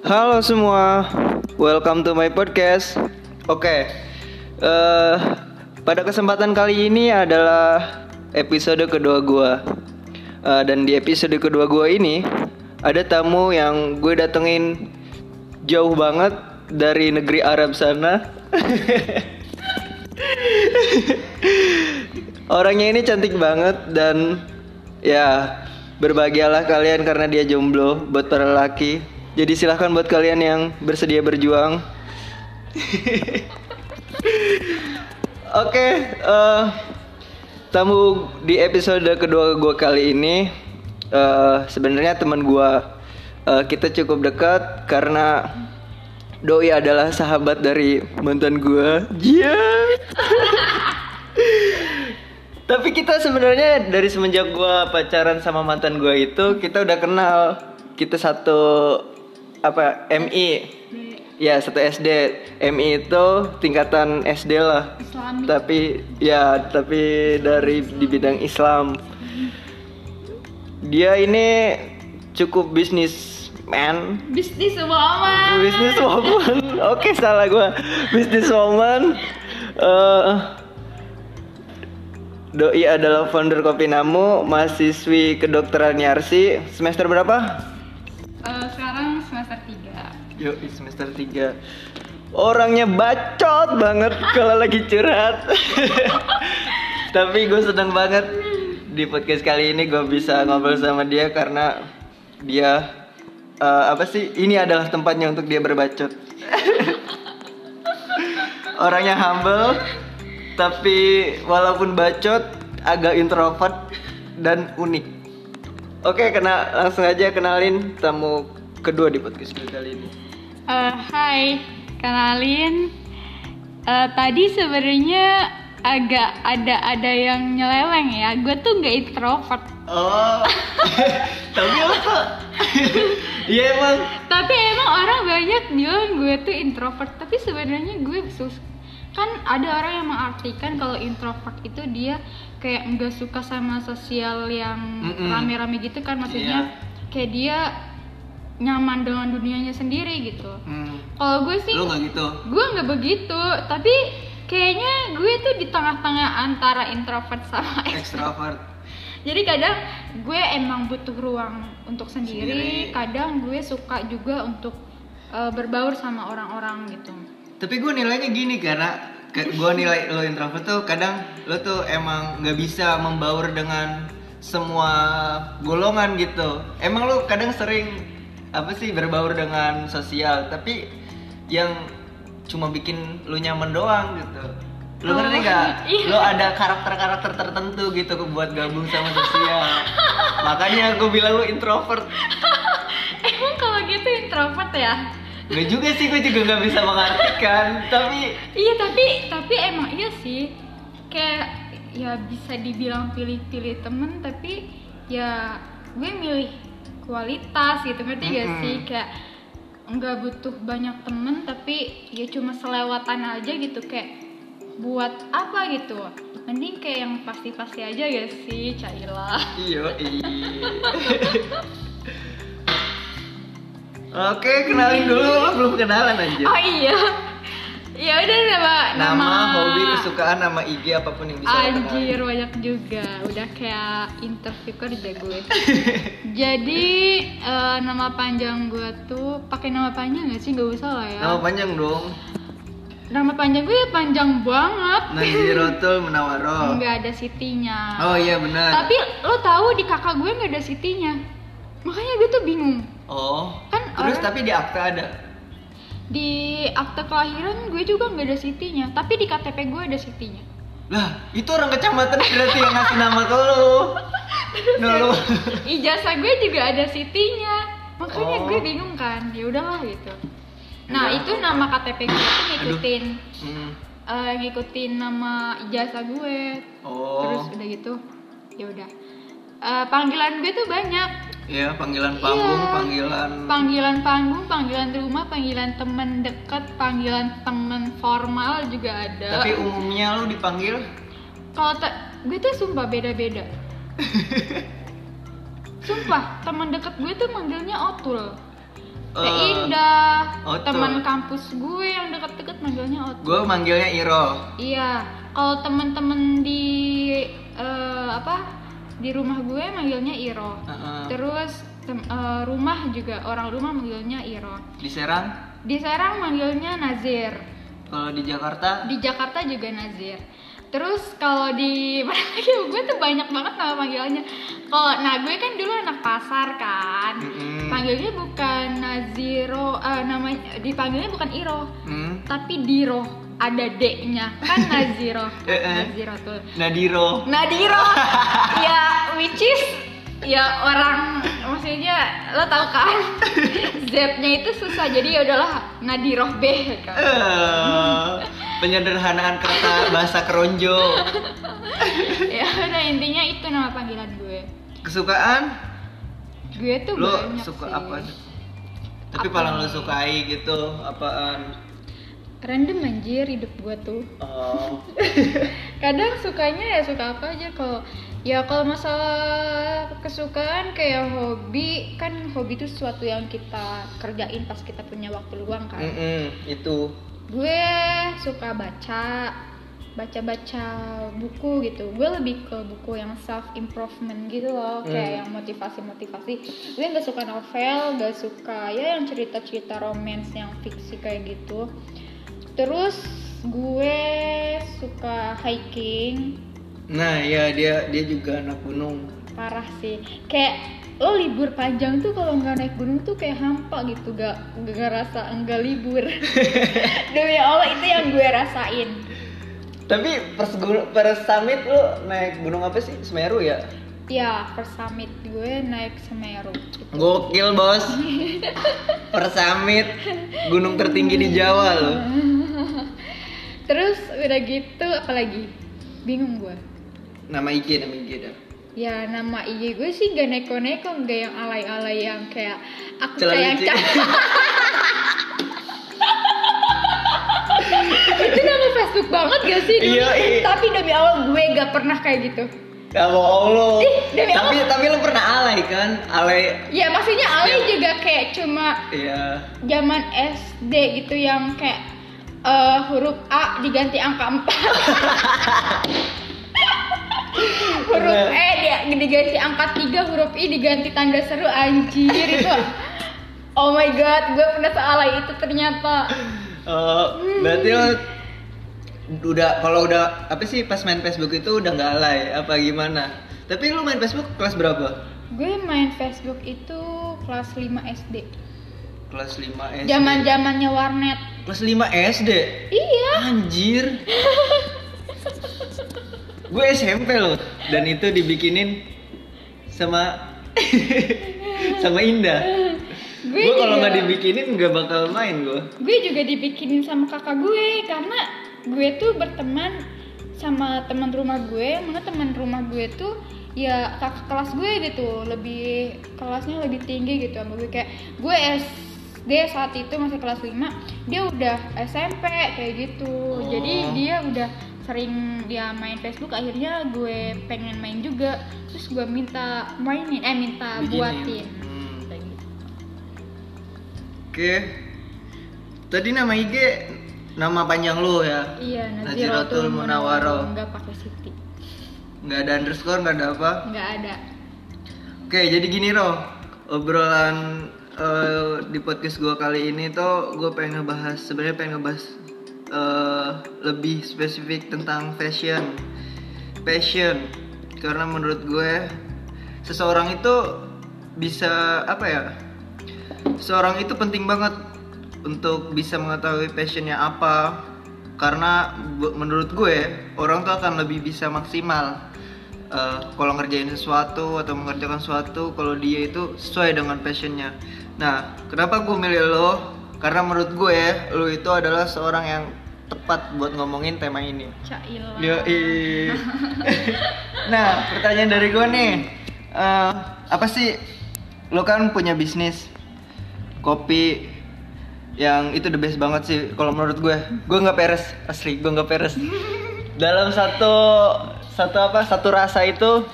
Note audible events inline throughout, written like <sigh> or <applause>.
Halo semua, welcome to my podcast. Oke, eh, pada kesempatan kali ini adalah episode kedua gua. Eh, dan di episode kedua gua ini ada tamu yang gue datengin jauh banget dari negeri Arab sana. <laughs> Orangnya ini cantik banget dan ya berbahagialah kalian karena dia jomblo buat para laki. Jadi silahkan buat kalian yang bersedia berjuang. Oke, eh, tamu di episode kedua gue kali ini eh, sebenarnya teman gue Eh, kita cukup dekat karena Doi adalah sahabat dari mantan gue. Iya. Tapi kita sebenarnya dari semenjak gue pacaran sama mantan gue itu kita udah kenal. Kita satu apa MI. Ya satu SD. MI itu tingkatan SD lah. Islami. Tapi ya tapi dari di bidang Islam. Dia ini cukup bisnis man bisnis woman Business woman. <laughs> Oke, salah gua. Business woman. Eh, Doi adalah founder Kopi Namu, mahasiswi kedokteran Yarsi. Semester berapa? Eh, sekarang semester 3 Yuk, semester 3. Orangnya bacot banget kalau lagi curhat. <laughs> Tapi gue seneng banget di podcast kali ini gue bisa ngobrol sama dia karena dia eh, apa sih? Ini adalah tempatnya untuk dia berbacot. <laughs> Orangnya humble, tapi walaupun bacot agak introvert dan unik. Oke, kena langsung aja kenalin tamu kedua di podcast gue kali ini. Eh, Hai, kenalin Eh, Tadi sebenarnya agak ada ada yang nyeleweng ya Gue tuh nggak introvert Oh, <laughs> tapi apa? Iya emang. Tapi emang orang banyak bilang gue tuh introvert Tapi sebenarnya gue sus Kan ada orang yang mengartikan kalau introvert itu dia kayak nggak suka sama sosial yang rame-rame gitu kan Maksudnya kayak dia nyaman dengan dunianya sendiri gitu. Hmm, Kalau gue sih lu nggak gitu? gue nggak begitu. Tapi kayaknya gue tuh di tengah-tengah antara introvert sama extrovert. <laughs> Extrovert. jadi kadang gue emang butuh ruang untuk sendiri, Sendiri. kadang gue suka juga untuk uh, berbaur sama orang-orang gitu. Tapi gue nilainya gini karena gue nilai lo introvert tuh kadang lo tuh emang nggak bisa membaur dengan semua golongan gitu. Emang lo kadang sering apa sih berbaur dengan sosial, tapi yang cuma bikin lo nyaman doang gitu. Lo Oh, ngerti nggak? iya. Lo ada karakter-karakter tertentu gitu buat gabung sama sosial. <laughs> Makanya gue bilang lo introvert. emang kalau gitu introvert ya Gak juga sih, gue juga nggak bisa mengartikan. Tapi iya tapi tapi emang iya sih. Kayak ya bisa dibilang pilih-pilih temen tapi ya gue milih kualitas gitu. Ngerti gak Mm-mm. sih? Kayak nggak butuh banyak temen tapi ya cuma selewatan aja gitu. Kayak buat apa gitu? Mending kayak yang pasti-pasti aja gak sih Caila Iya, <laughs> Oke, kenalin dulu. Lo belum kenalan aja. oh iya ya udah nama Nama, hobi, kesukaan, nama IG apa pun yang bisa. Anjir banyak juga, udah kayak interview kerja gue. <laughs> Jadi eh, nama panjang gue tuh pakai nama panjang gak sih? Gak usah lah ya. Nama panjang dong. Nama panjang gue ya panjang banget. Nazirotul <laughs> Menawaro. Nggak ada sitinya. Oh iya benar. Tapi lo tahu di kakak gue nggak ada sitinya. Makanya gue tuh bingung. Oh. Kan Terus orang- tapi di akta ada. Di akte kelahiran gue juga nggak ada sitinya. Tapi di KTP gue ada sitinya. Lah, itu orang kecamatan berarti yang ngasih nama ke lo. Nah, lo. Ijazah gue juga ada sitinya. Makanya Oh. gue bingung kan. Ya udahlah gitu. Nah, itu nama KTP gue tuh ngikutin Hmm. eh, ngikutin nama ijazah gue. Terus Oh. udah gitu. Ya udah. Eh, panggilan gue tuh banyak. Iya, panggilan panggung, Iya. panggilan Panggilan panggung, panggilan rumah, panggilan temen deket, panggilan temen formal juga ada. Tapi umumnya lo dipanggil Kalau ta- gue tuh sumpah beda-beda. <laughs> sumpah, teman deket gue tuh manggilnya Otul. Teh Eh, Indah, teman kampus gue yang deket-deket manggilnya Oto. gue manggilnya Iro. Iya, kalau temen-temen di eh, apa di rumah gue manggilnya Iro. Heeh. Terus tem- eh, rumah juga orang rumah manggilnya Iro. Di Serang, Di Serang manggilnya Nazir. kalau di Jakarta, Di Jakarta juga Nazir. Terus kalau di <laughs> mana lagi gue tuh banyak banget nama panggilannya. Kalau nah gue kan dulu anak pasar kan. Mm-mm. Panggilnya bukan Naziro, eh, namanya dipanggilnya bukan Iro, hmm, tapi Diro. Ada D-nya kan Naziro. <laughs> Eh, eh. Naziro tuh. Nadiro. Nadiro. <laughs> ya which is ya orang maksudnya lo tau kan <laughs> Z-nya itu susah jadi ya udahlah Nadiroh B kan. Eh, penyederhanaan kata bahasa keronjo. ya udah intinya itu nama panggilan gue. Kesukaan? Gue tuh Lo banyak suka sih. apa? Tapi Apa? paling lo sukai gitu apaan? Random anjir hidup gue tuh. Oh. <laughs> Kadang sukanya ya suka apa aja kalau ya kalau masalah kesukaan kayak hobi kan hobi itu sesuatu yang kita kerjain pas kita punya waktu luang kan. Mm-mm, itu. gue suka baca baca-baca buku gitu gue lebih ke buku yang self improvement gitu loh Hmm. kayak yang motivasi-motivasi gue nggak suka novel nggak suka ya yang cerita-cerita romance yang fiksi kayak gitu terus gue suka hiking Nah, ya dia dia juga anak gunung. parah sih kayak lo libur panjang tuh kalau nggak naik gunung tuh kayak hampa gitu gak gak ngerasa enggak libur <laughs> demi allah itu yang gue rasain Tapi pas gunung, pas summit lo naik gunung apa sih? Semeru ya? Ya first summit gue naik semeru gitu. Gokil bos. <laughs> per summit gunung tertinggi di Jawa lo. <laughs> terus udah gitu apalagi bingung gue Nama IG nama IG dah. ya nama IG gue sih gak neko-neko gak yang alay-alay yang kayak aku sayang licin. <laughs> itu nama Facebook banget gak sih? Iya, iya. tapi demi Allah gue gak pernah kayak gitu Ya bohong lo. Ih, demi tapi tapi lo pernah alay kan? Alay. ya maksudnya alay Iya. juga kayak cuma Iya. zaman SD gitu yang kayak eh, huruf A diganti angka 4 <laughs> huruf Bener. E dia diganti angka 3 huruf I diganti tanda seru anjir itu Oh my god, gue pernah sealay itu ternyata Oh, berarti lo udah kalau udah apa sih pas main Facebook itu udah nggak alay apa gimana? Tapi lu main Facebook kelas berapa? Gue main Facebook itu kelas 5 SD Kelas 5 SD. Zaman zamannya warnet Kelas 5 SD. Iya Anjir. gue SMP loh dan itu dibikinin sama <laughs> sama Indah. Gue kalau nggak dibikinin nggak bakal main gue. gue juga dibikinin sama kakak gue karena gue tuh berteman sama teman rumah gue mana teman rumah gue tuh ya kakak kelas gue gitu lebih kelasnya lebih tinggi gitu sama gue kayak gue SD saat itu masih kelas 5 dia udah SMP kayak gitu Oh. jadi dia udah sering dia main Facebook akhirnya gue pengen main juga terus gue minta mainin eh minta buatin Hmm. Kayak gitu. Oke. Tadi nama IG nama panjang lu ya? Iya, Naziratul. Munawwaro nggak pakai Siti. Nggak ada underscore, nggak ada apa? Nggak ada. Oke, jadi gini Ro, obrolan eh, di podcast gue kali ini tuh gue pengen ngebahas, sebenarnya pengen ngebahas eh, lebih spesifik tentang fashion, passion, karena menurut gue seseorang itu bisa apa ya? Seorang itu penting banget untuk bisa mengetahui passionnya apa, karena menurut gue orang tuh akan lebih bisa maksimal eh, kalau ngerjain sesuatu atau mengerjakan sesuatu kalau dia itu sesuai dengan passionnya. Nah, kenapa gue milih lo? Karena menurut gue lo itu adalah seorang yang tepat buat ngomongin tema ini. Yoi. <laughs> nah, pertanyaan dari gue nih, eh, apa sih lo kan punya bisnis kopi yang itu the best banget sih kalau menurut gue. Gue nggak peres asli, gue nggak peres. Dalam satu satu apa satu rasa itu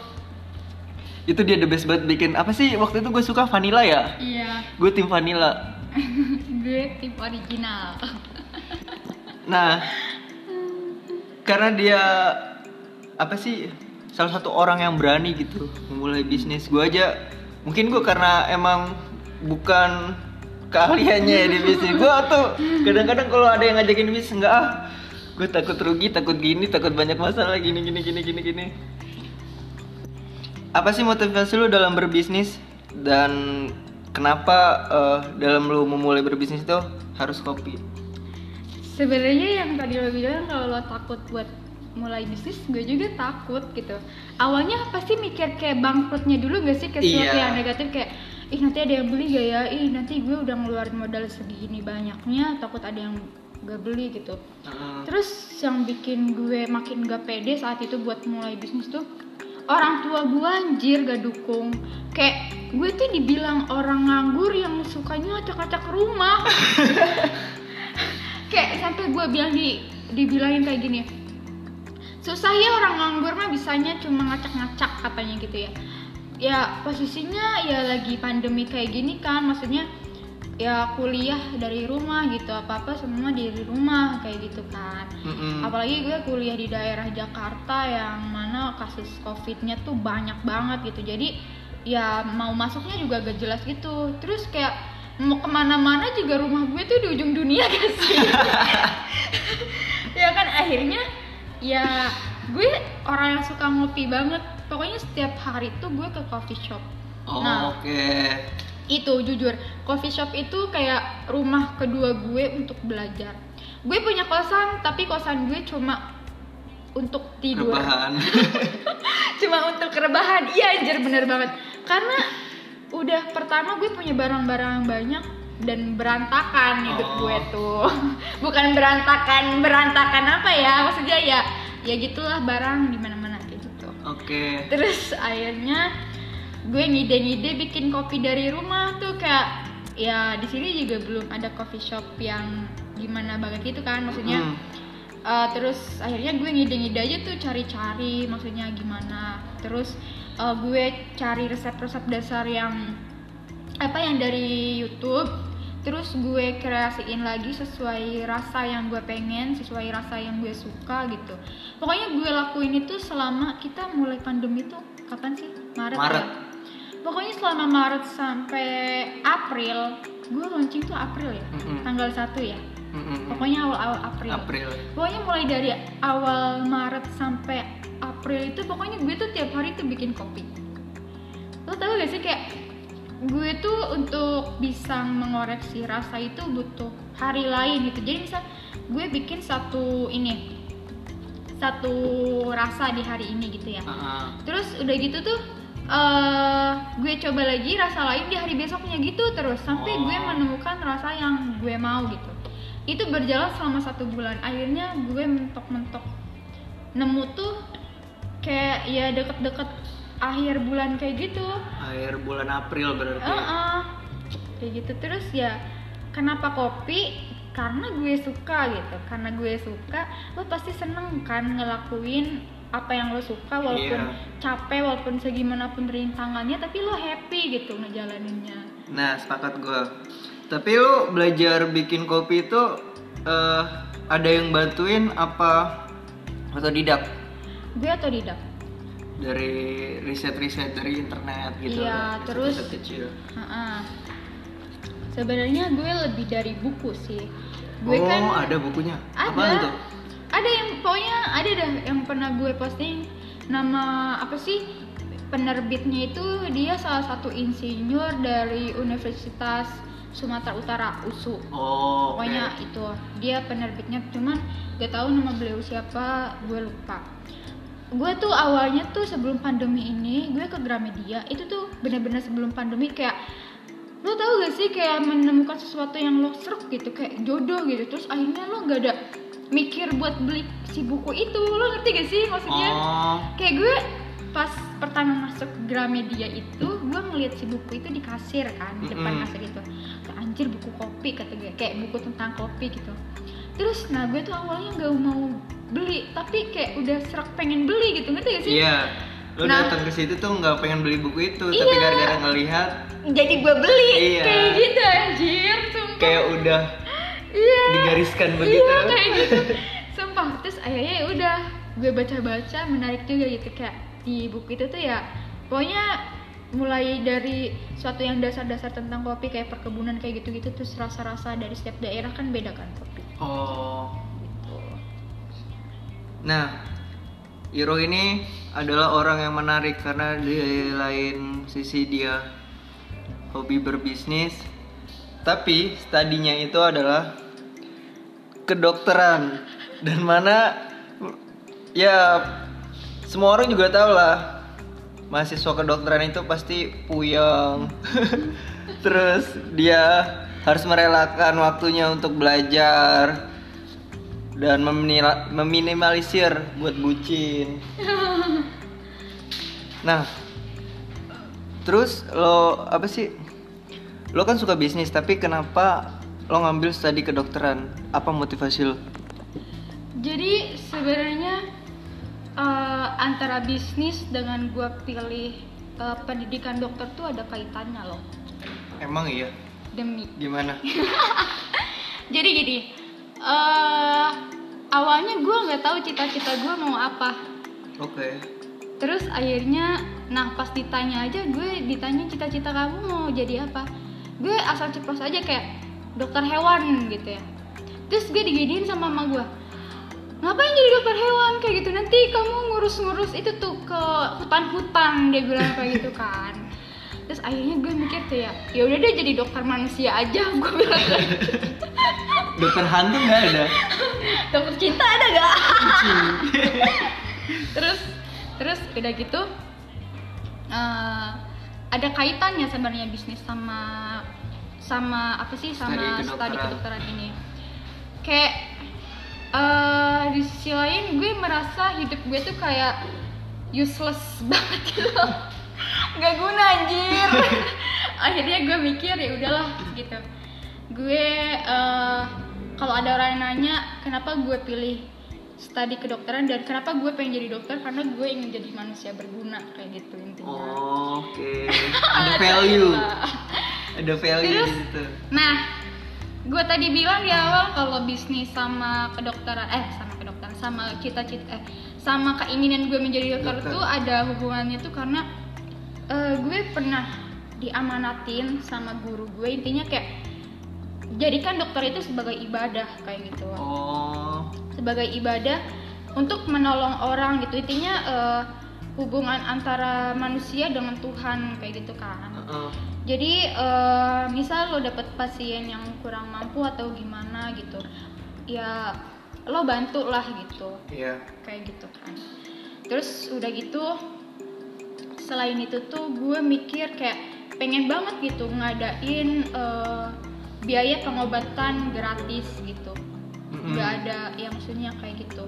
itu dia the best banget bikin apa sih waktu itu gue suka vanilla ya Iya. gue tim vanilla <laughs> gue tim original <laughs> Nah, karena dia apa sih salah satu orang yang berani gitu memulai bisnis. Gue aja mungkin gue karena emang bukan keahliannya ya di bisnis. Gue tuh kadang-kadang kalau ada yang ngajakin bisnis enggak ah, gue takut rugi, takut gini, takut banyak masalah gini gini gini gini gini. Apa sih motivasi lu dalam berbisnis dan kenapa eh, dalam lu memulai berbisnis itu harus kopi? sebenarnya yang tadi lo bilang kalau lo takut buat mulai bisnis gue juga takut gitu awalnya pasti mikir kayak bangkrutnya dulu gak sih kayak sesuatu Iya. yang negatif kayak ih nanti ada yang beli gak ya? Ih nanti gue udah ngeluarin modal segini banyaknya takut ada yang gak beli gitu. Heeh. terus yang bikin gue makin gak pede saat itu buat mulai bisnis tuh orang tua gue anjir gak dukung. Kayak gue tuh dibilang orang nganggur yang sukanya acak-acak rumah. <laughs> Kayak sampai gue bilang di dibilangin kayak gini susah ya orang nganggur mah bisanya cuma ngacak-ngacak katanya gitu ya ya posisinya ya lagi pandemi kayak gini kan. Maksudnya ya kuliah dari rumah gitu apa apa semua dari rumah kayak gitu kan. Mm-mm. apalagi gue kuliah di daerah Jakarta yang mana kasus covidnya tuh banyak banget gitu. Jadi ya mau masuknya juga gak jelas gitu. Terus kayak mau ke mana-mana juga rumah gue tuh di ujung dunia <laughs> gak sih? <laughs> Ya kan akhirnya ya gue orang yang suka ngopi banget pokoknya setiap hari tuh gue ke coffee shop Oh, Nah. oke. itu jujur coffee shop itu kayak rumah kedua gue untuk belajar gue punya kosan tapi kosan gue cuma untuk tidur Rebahan. <laughs> cuma untuk rebahan iya anjir bener banget karena udah pertama gue punya barang-barang banyak dan berantakan hidup Oh. gue tuh <laughs> bukan berantakan berantakan apa ya maksudnya ya ya gitulah barang di mana-mana Oke. terus akhirnya gue ngide-ngide bikin kopi dari rumah tuh kayak ya di sini juga belum ada coffee shop yang gimana banget gitu kan maksudnya Hmm. Uh, terus akhirnya gue ngide-ngide aja tuh cari-cari maksudnya gimana terus uh, gue cari resep-resep dasar yang apa yang dari YouTube terus gue kreasiin lagi sesuai rasa yang gue pengen sesuai rasa yang gue suka gitu pokoknya gue lakuin itu selama kita mulai pandemi tuh kapan sih Maret, Maret. ya pokoknya selama Maret sampai April gue launching tuh April ya Mm-mm. tanggal 1 ya Mm-mm. pokoknya awal-awal April April. Pokoknya mulai dari awal Maret sampai April itu pokoknya gue tuh tiap hari tuh bikin kopi. Lo tau gak sih kayak gue tuh untuk bisa mengoreksi rasa itu butuh hari lain gitu. Jadi misal gue bikin satu ini satu rasa di hari ini gitu ya. Ah, Terus udah gitu tuh eh gue coba lagi rasa lain di hari besoknya gitu terus sampai Oh. gue menemukan rasa yang gue mau gitu. Itu berjalan selama satu bulan. Akhirnya gue mentok-mentok nemu tuh kayak ya deket-deket akhir bulan kayak gitu. akhir bulan April berarti. Heeh. Kayak gitu terus ya kenapa kopi? Karena gue suka gitu. Karena gue suka, lo pasti seneng kan ngelakuin apa yang lo suka walaupun Iya. capek walaupun segimanapun rintangannya tapi lo happy gitu ngejalaninnya. Nah, sepakat gue. Tapi lu belajar bikin kopi itu eh, ada yang bantuin apa atau didak Gue otodidak. Dari riset-riset dari internet gitu. Iya, terus- kecil. Heeh. Sebenarnya gue lebih dari buku sih. Gue oh, kan ada bukunya. ada Apaan tuh? ada yang pokoknya ada dah yang pernah gue posting nama apa sih penerbitnya itu dia salah satu insinyur dari Universitas Sumatera Utara USU Oh, pokoknya itu dia penerbitnya cuman gak tahu nama beliau siapa gue lupa gue tuh awalnya tuh sebelum pandemi ini gue ke Gramedia. Itu tuh bener-bener sebelum pandemi kayak lo tau gak sih kayak menemukan sesuatu yang lo seruk gitu kayak jodoh gitu. Terus akhirnya lo gak ada mikir buat beli si buku itu. Lo ngerti gak sih maksudnya? Oh, kayak gue pas pertama masuk Gramedia itu gue ngeliat si buku itu di kasir kan di depan Mm-mm. kasir itu. Anjir buku kopi kata gue kayak buku tentang kopi gitu terus nah gue tuh awalnya nggak mau beli tapi kayak udah serak pengen beli gitu ngerti gak sih iya. Lu Nah. datang ke situ tuh nggak pengen beli buku itu, tapi Iya. gara-gara ngelihat jadi gue beli Iya. kayak gitu anjir sumpah kayak udah iya digariskan begitu iya kayak gitu sumpah terus akhirnya ya udah gue baca-baca menarik juga gitu kayak di buku itu tuh ya pokoknya mulai dari suatu yang dasar-dasar tentang kopi kayak perkebunan kayak gitu-gitu terus rasa-rasa dari setiap daerah kan beda kan kopi oh. Gitu. Nah Iro ini adalah orang yang menarik karena di lain sisi dia hobi berbisnis tapi studinya itu adalah kedokteran. Dan mana ya semua orang juga tahu lah mahasiswa kedokteran itu pasti puyeng. <laughs> Terus dia harus merelakan waktunya untuk belajar dan meminila- meminimalisir buat bucin. Nah terus lo apa sih? Lo kan suka bisnis tapi kenapa lo ngambil studi kedokteran? Apa motivasi lo? Jadi sebenarnya eh, antara bisnis dengan gue pilih eh, pendidikan dokter tuh ada kaitannya loh. Emang iya demi. Gimana? <laughs> Jadi gini eh awalnya gue nggak tahu cita-cita gue mau apa. Oke. Terus akhirnya nah pas ditanya aja gue ditanya cita-cita kamu mau jadi apa. Gue asal ceplos aja kayak dokter hewan gitu ya. Terus gue diginiin sama mama gue ngapain jadi dokter hewan? Kayak gitu. Nanti kamu ngurus-ngurus itu tuh ke hutan-hutan dia bilang kayak gitu kan terus akhirnya gue mikir tuh ya ya udah deh jadi dokter manusia aja <laughs> gue bilang. Kayak dokter hantu nggak ada? Dokter cinta ada gak <laughs> terus terus udah gitu eh, ada kaitannya sebenarnya bisnis sama sama apa sih sama Studi studi kedokteran. kedokteran ini. Kayak eh di sisi lain gue merasa hidup gue tuh kayak useless <laughs> banget gitu nggak guna anjir. <laughs> Akhirnya gue mikir ya udahlah gitu. Gue eh, kalau ada orang yang nanya kenapa gue pilih studi kedokteran dan kenapa gue pengen jadi dokter? Karena gue ingin jadi manusia berguna kayak gitu intinya. Oh, oke. <laughs> Ada value. ada value Terus? di situ. Nah, gue tadi bilang di awal kalau bisnis sama kedokteran, eh sama kedokteran, sama cita-cita, eh sama keinginan gue menjadi dokter Dokter. tuh ada hubungannya tuh karena eh, gue pernah diamanatin sama guru gue intinya kayak jadikan dokter itu sebagai ibadah kayak gitu. Oh. Sebagai ibadah untuk menolong orang gitu. Intinya eh, hubungan antara manusia dengan Tuhan kayak gitu kan. Heeh. jadi eh, misal lo dapet pasien yang kurang mampu atau gimana gitu ya lo bantu lah gitu. Iya. Kayak gitu kan. Terus udah gitu selain itu tuh gue mikir kayak pengen banget gitu ngadain eh, biaya pengobatan gratis gitu. Mm-mm. nggak ada yang maksudnya kayak gitu.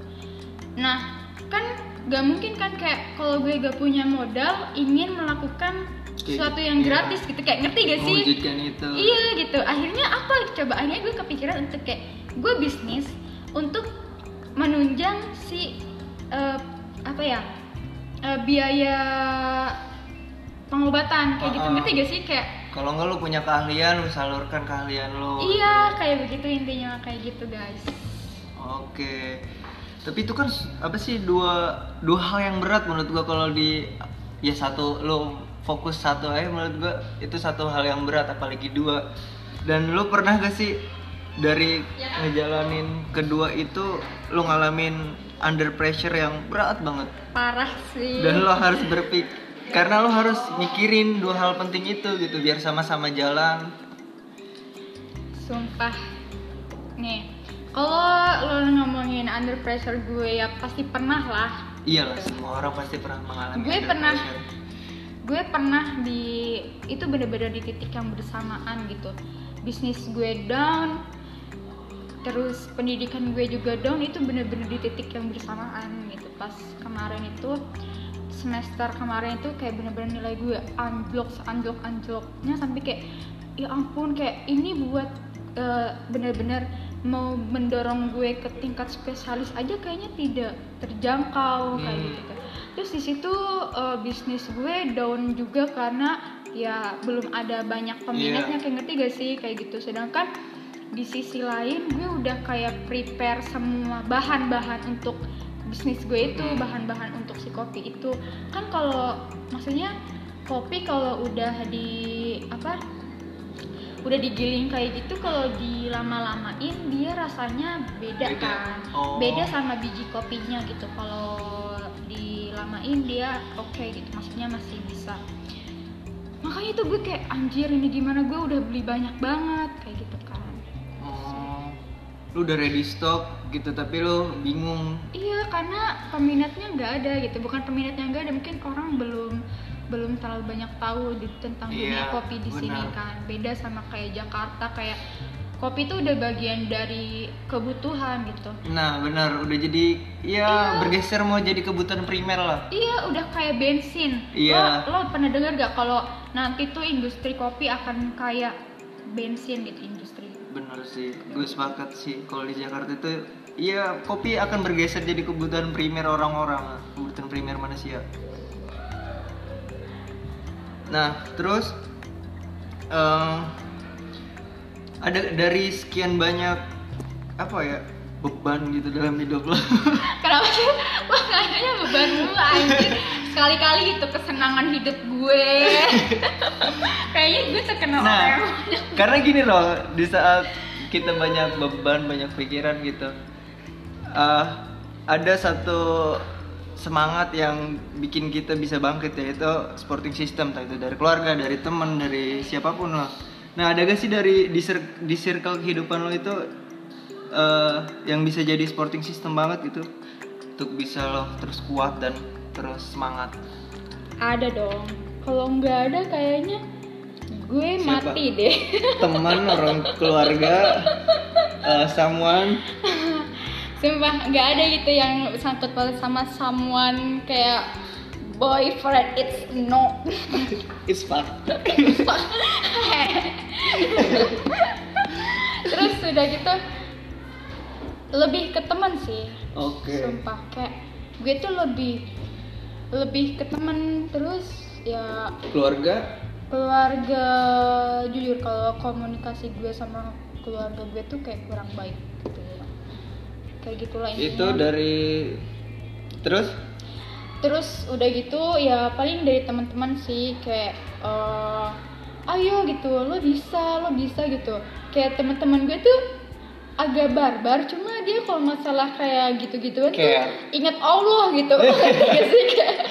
Nah kan gak mungkin kan kayak kalau gue gak punya modal ingin melakukan sesuatu yang iya. gratis gitu. Kayak ngerti gak sih? Itu. Iya gitu. Akhirnya apa? Coba akhirnya gue kepikiran untuk kayak gue bisnis untuk menunjang si eh, apa ya eh, biaya pengobatan kayak gitu Ah, ah. ngerti gak sih kayak kalau nggak lu punya keahlian lu salurkan keahlian lu iya kayak begitu intinya kayak gitu guys Oke. Tapi itu kan apa sih dua dua hal yang berat menurut gua kalau di ya satu lo fokus satu aja menurut gua itu satu hal yang berat apalagi dua. Dan lu pernah gak sih dari ngejalanin kedua itu lu ngalamin under pressure yang berat banget. Parah sih. Dan lo harus berpikir karena lo harus mikirin dua hal penting itu gitu biar sama-sama jalan. Sumpah. Nih Kalau lo ngomongin under pressure gue ya pasti pernah lah. Iyalah semua orang pasti pernah mengalami Gue under pernah. pressure. Gue pernah di Itu bener-bener di titik yang bersamaan gitu. Bisnis gue down Terus pendidikan gue juga down Itu bener-bener di titik yang bersamaan gitu Pas kemarin itu Semester kemarin itu kayak bener-bener nilai gue Unblock, unblock, unblocknya Sampai kayak Ya ampun kayak ini buat eh, bener-bener mau mendorong gue ke tingkat spesialis aja kayaknya tidak terjangkau kayak Hmm. gitu kan. Terus di situ eh, bisnis gue down juga karena ya belum ada banyak peminatnya Iya. kayak ngerti gak sih kayak gitu. Sedangkan di sisi lain gue udah kayak prepare semua bahan-bahan untuk bisnis gue itu Hmm. bahan-bahan untuk si kopi itu. Kan kalau maksudnya kopi kalau udah di apa udah digiling kayak gitu kalau dilama-lamain dia rasanya beda, Beda. kan? Oh. beda sama biji kopinya gitu. Kalau dilamain dia oke gitu. Maksudnya masih bisa. Makanya tuh gue kayak anjir ini gimana? Gue udah beli banyak banget kayak gitu lu udah ready stock gitu tapi lu bingung. iya karena peminatnya nggak ada gitu bukan peminatnya nggak ada mungkin orang belum belum terlalu banyak tahu di, tentang dunia Iya, kopi di sini benar. kan beda sama kayak Jakarta kayak kopi itu udah bagian dari kebutuhan gitu Nah, benar udah jadi ya Iya. bergeser mau jadi kebutuhan primer lah. Iya, udah kayak bensin. Iya. Lo, lo pernah dengar gak kalau nanti tuh industri kopi akan kayak bensin gitu. Bener sih, gue sepakat sih kalau di Jakarta itu Iya, kopi akan bergeser jadi kebutuhan primer orang-orang, kebutuhan primer manusia. Nah, terus eh, ada dari sekian banyak apa ya beban gitu dalam hidup lo. <laughs> Kenapa sih? Lo beban dulu anjir. Sekali-kali itu kesenangan hidup gue. <laughs> kayaknya gue terkenal nah, orang. karena gini loh, di saat kita banyak beban, banyak pikiran gitu, eh, ada satu semangat yang bikin kita bisa bangkit yaitu sporting system, itu dari keluarga, dari teman, dari siapa pun lah. Nah, ada gak sih dari di, di circle kehidupan lo itu eh, yang bisa jadi sporting system banget gitu, untuk bisa lo terus kuat dan terus semangat. Ada dong. Kalau nggak ada kayaknya gue Siapa? mati deh. <laughs> Teman, orang keluarga, eh, someone. Sumpah nggak ada gitu yang sangkut paut sama someone kayak boyfriend it's no. It's fun. <laughs> Terus sudah gitu lebih ke teman sih. Oke. Sumpah kayak gue tuh lebih lebih ke teman terus ya Keluarga? Keluarga jujur kalau komunikasi gue sama keluarga gue tuh kayak kurang baik gitu. Kayak gitulah intinya. Itu dari terus? Terus udah gitu ya paling dari teman-teman sih kayak eh, ayo gitu lo bisa lo bisa gitu. Kayak teman-teman gue tuh agak barbar cuma dia kalau masalah kayak gitu-gituan tuh Kayak- ingat Allah gitu? <laughs> Kayak-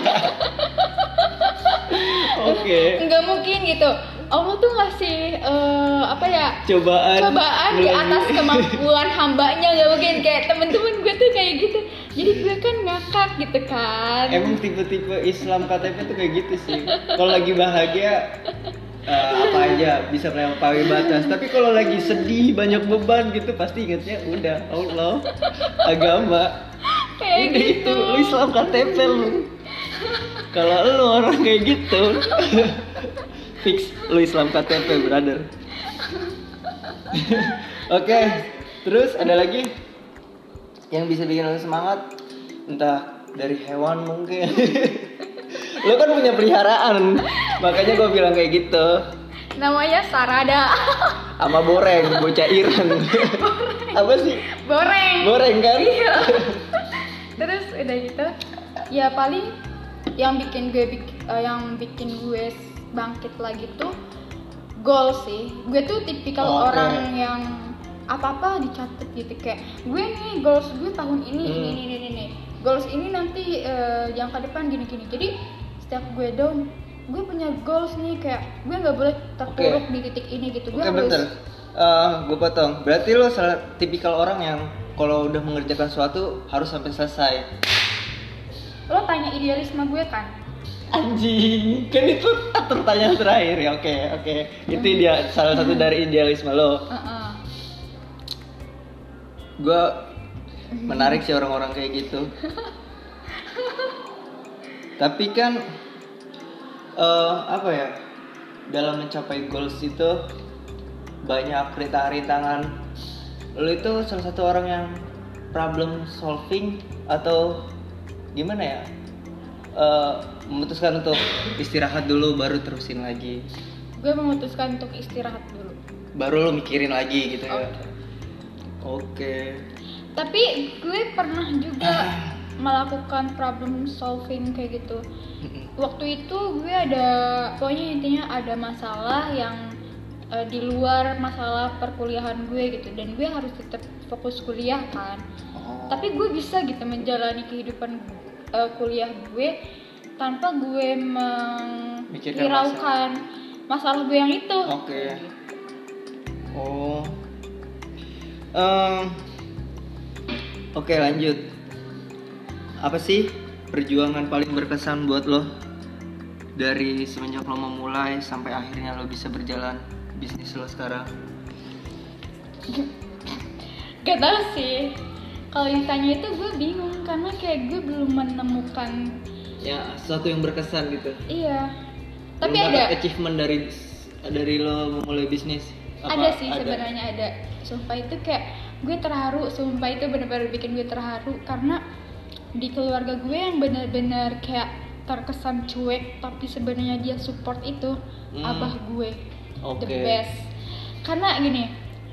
oke. Nggak mungkin gitu. Allah tuh ngasih eh, apa ya cobaan. cobaan di atas kemampuan hambanya nggak mungkin. Kayak temen-temen gue tuh kayak gitu. Jadi gue kan ngakak gitu kan. Emang tipe-tipe Islam KTP tuh kayak gitu sih. Kalau lagi bahagia eh, apa aja bisa melampaui batas. Tapi kalau lagi sedih banyak beban gitu pasti ingetnya udah Allah agama. Kayak udah gitu. itu lu Islam KTP lu. Kalau lu orang kayak gitu <laughs> fix lu Islam KTP brother. <laughs> Oke terus ada lagi yang bisa bikin lu semangat? Entah dari hewan mungkin <laughs> lu kan punya peliharaan. Makanya gue bilang kayak gitu. Namanya Sarada. Sama boreng bocah Iran apa sih? Goreng boreng kan? Iya. Terus udah gitu. Ya paling yang bikin gue eh, yang bikin gue bangkit lagi tuh goal sih. Gue tuh tipikal Oh, orang yang apa-apa dicatat gitu. Kayak gue nih goals gue tahun ini Hmm. ini ini ini, ini. goals ini nanti eh, jangka depan gini gini. Jadi setiap gue down gue punya goals nih kayak gue nggak boleh terpuruk di titik ini gitu gue Oke harus bentar, gue potong. Berarti lo salah tipikal orang yang kalau udah mengerjakan sesuatu harus sampai selesai. lo tanya idealisme gue kan Anjing, kan itu pertanyaan terakhir ya. Oke, oke. Itu dia salah satu dari idealisme lo. Heeh. Gue menarik sih orang-orang kayak gitu. <laughs> Tapi kan eh, apa ya? Dalam mencapai goals itu banyak rintangan-rintangan. Lo itu salah satu orang yang problem solving atau gimana ya? Eh, memutuskan untuk istirahat dulu baru terusin lagi. gue memutuskan untuk istirahat dulu baru lo mikirin lagi gitu ya Oke. oke Tapi gue pernah juga melakukan problem solving kayak gitu. Waktu itu gue ada pokoknya intinya ada masalah yang eh, di luar masalah perkuliahan gue gitu dan gue harus tetap fokus kuliah kan. Oh. Tapi gue bisa gitu menjalani kehidupan eh, kuliah gue tanpa gue menghiraukan masalah. gue yang itu. Oke. Oh. Em, Oke lanjut. Apa sih perjuangan paling berkesan buat lo dari semenjak lo memulai sampai akhirnya lo bisa berjalan bisnis lo sekarang? Gak tau sih. Kalau ditanya itu gue bingung karena kayak gue belum menemukan Ya sesuatu yang berkesan gitu. iya. Tapi Belum ada achievement dari dari lo memulai bisnis. Apa ada sih sebenarnya ada. Sumpah itu kayak gue terharu, sumpah itu bener-bener bikin gue terharu karena di keluarga gue yang bener-bener kayak terkesan cuek tapi sebenarnya dia support itu Hmm. abah gue the Oke. best karena gini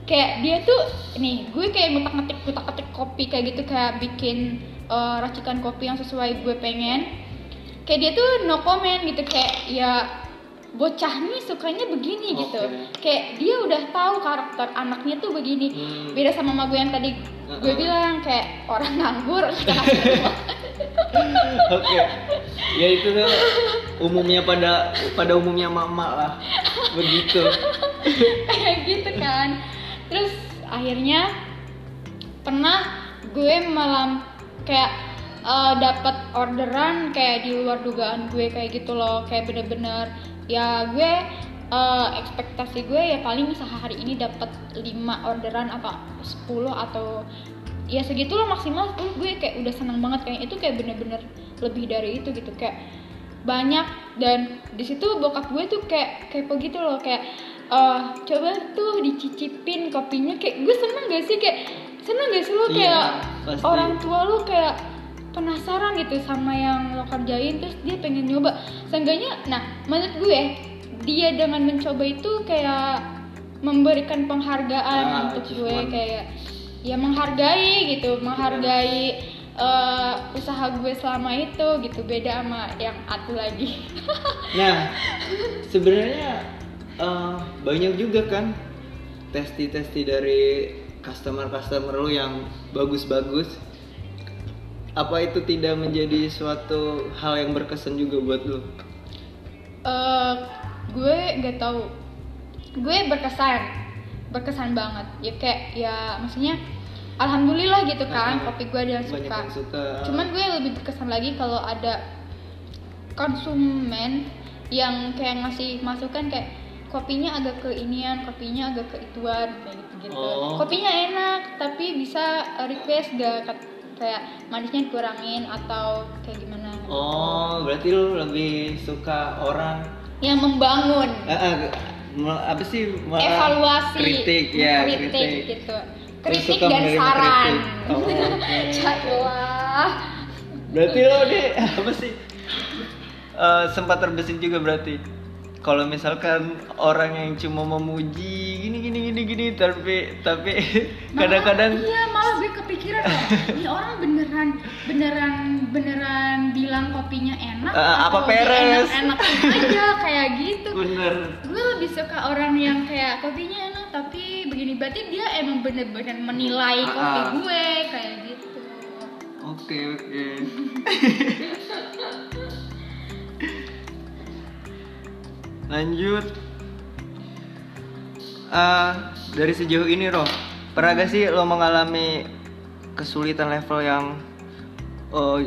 kayak dia tuh nih gue kayak ngutak ngetik ngutak ngetik kopi kayak gitu kayak bikin eh, racikan kopi yang sesuai gue pengen kayak dia tuh no comment gitu kayak ya bocah nih sukanya begini gitu Oke. kayak dia udah tahu karakter anaknya tuh begini Hmm. beda sama mama gue yang tadi gue Uh-uh. bilang kayak orang nganggur <laughs> Oke. Ya itu tuh umumnya pada pada umumnya mama lah. Begitu. <laughs> kayak gitu kan terus akhirnya pernah gue malam kayak eh, dapat orderan kayak di luar dugaan gue kayak gitu loh kayak bener-bener ya gue eh, ekspektasi gue ya paling sehari ini dapat 5 orderan apa 10 atau ya segitu loh maksimal. 10 gue kayak udah seneng banget kayak itu kayak bener-bener lebih dari itu gitu. Kayak banyak dan di situ bokap gue tuh kayak kepo gitu loh kayak eh coba tuh dicicipin kopinya. Kayak gue seneng gak sih? Kayak seneng gak sih lo Iya, kayak pasti. orang tua lo kayak penasaran gitu sama yang lo kerjain terus dia pengen nyoba seenggaknya nah menurut gue dia dengan mencoba itu kayak memberikan penghargaan Ah, untuk gue achievement. kayak ya menghargai gitu menghargai eh, usaha gue selama itu gitu beda sama yang atu lagi <laughs> Nah, sebenarnya eh, banyak juga kan testi-testi dari customer-customer lo yang bagus-bagus. Apa itu tidak menjadi suatu hal yang berkesan juga buat lo? Eh, gue gak tahu gue berkesan berkesan banget ya kayak ya maksudnya alhamdulillah gitu kan Ah, kopi gue ada yang suka yang suka. cuman gue lebih berkesan lagi kalau ada konsumen yang kayak ngasih masukan kayak kopinya agak ke inian kopinya agak ke ituan kayak gitu gitu Oh. kopinya enak tapi bisa uh, request gak kayak manisnya dikurangin atau kayak gimana. Oh, berarti lo lebih suka orang yang membangun me- apa sih? evaluasi kritik ya, kritik, kritik. gitu kritik dan saran kritik. Oh. <laughs> Caklah. Berarti lo deh <laughs> apa sih? Eh, sempat terbesit juga berarti. Kalau misalkan orang yang cuma memuji gini gini gini gini tapi tapi kadang-kadang iya malah gue kepikiran loh ini orang beneran beneran beneran bilang kopinya enak Eh, apa peres? enak aja <laughs> kayak gitu bener. gue lebih suka orang yang kayak kopinya enak tapi begini berarti dia emang bener-bener menilai kopi Ah, ah. gue kayak gitu Oke oke. <laughs> Lanjut. Ah, dari sejauh ini Roh, pernah gak sih lo mengalami kesulitan level yang oh,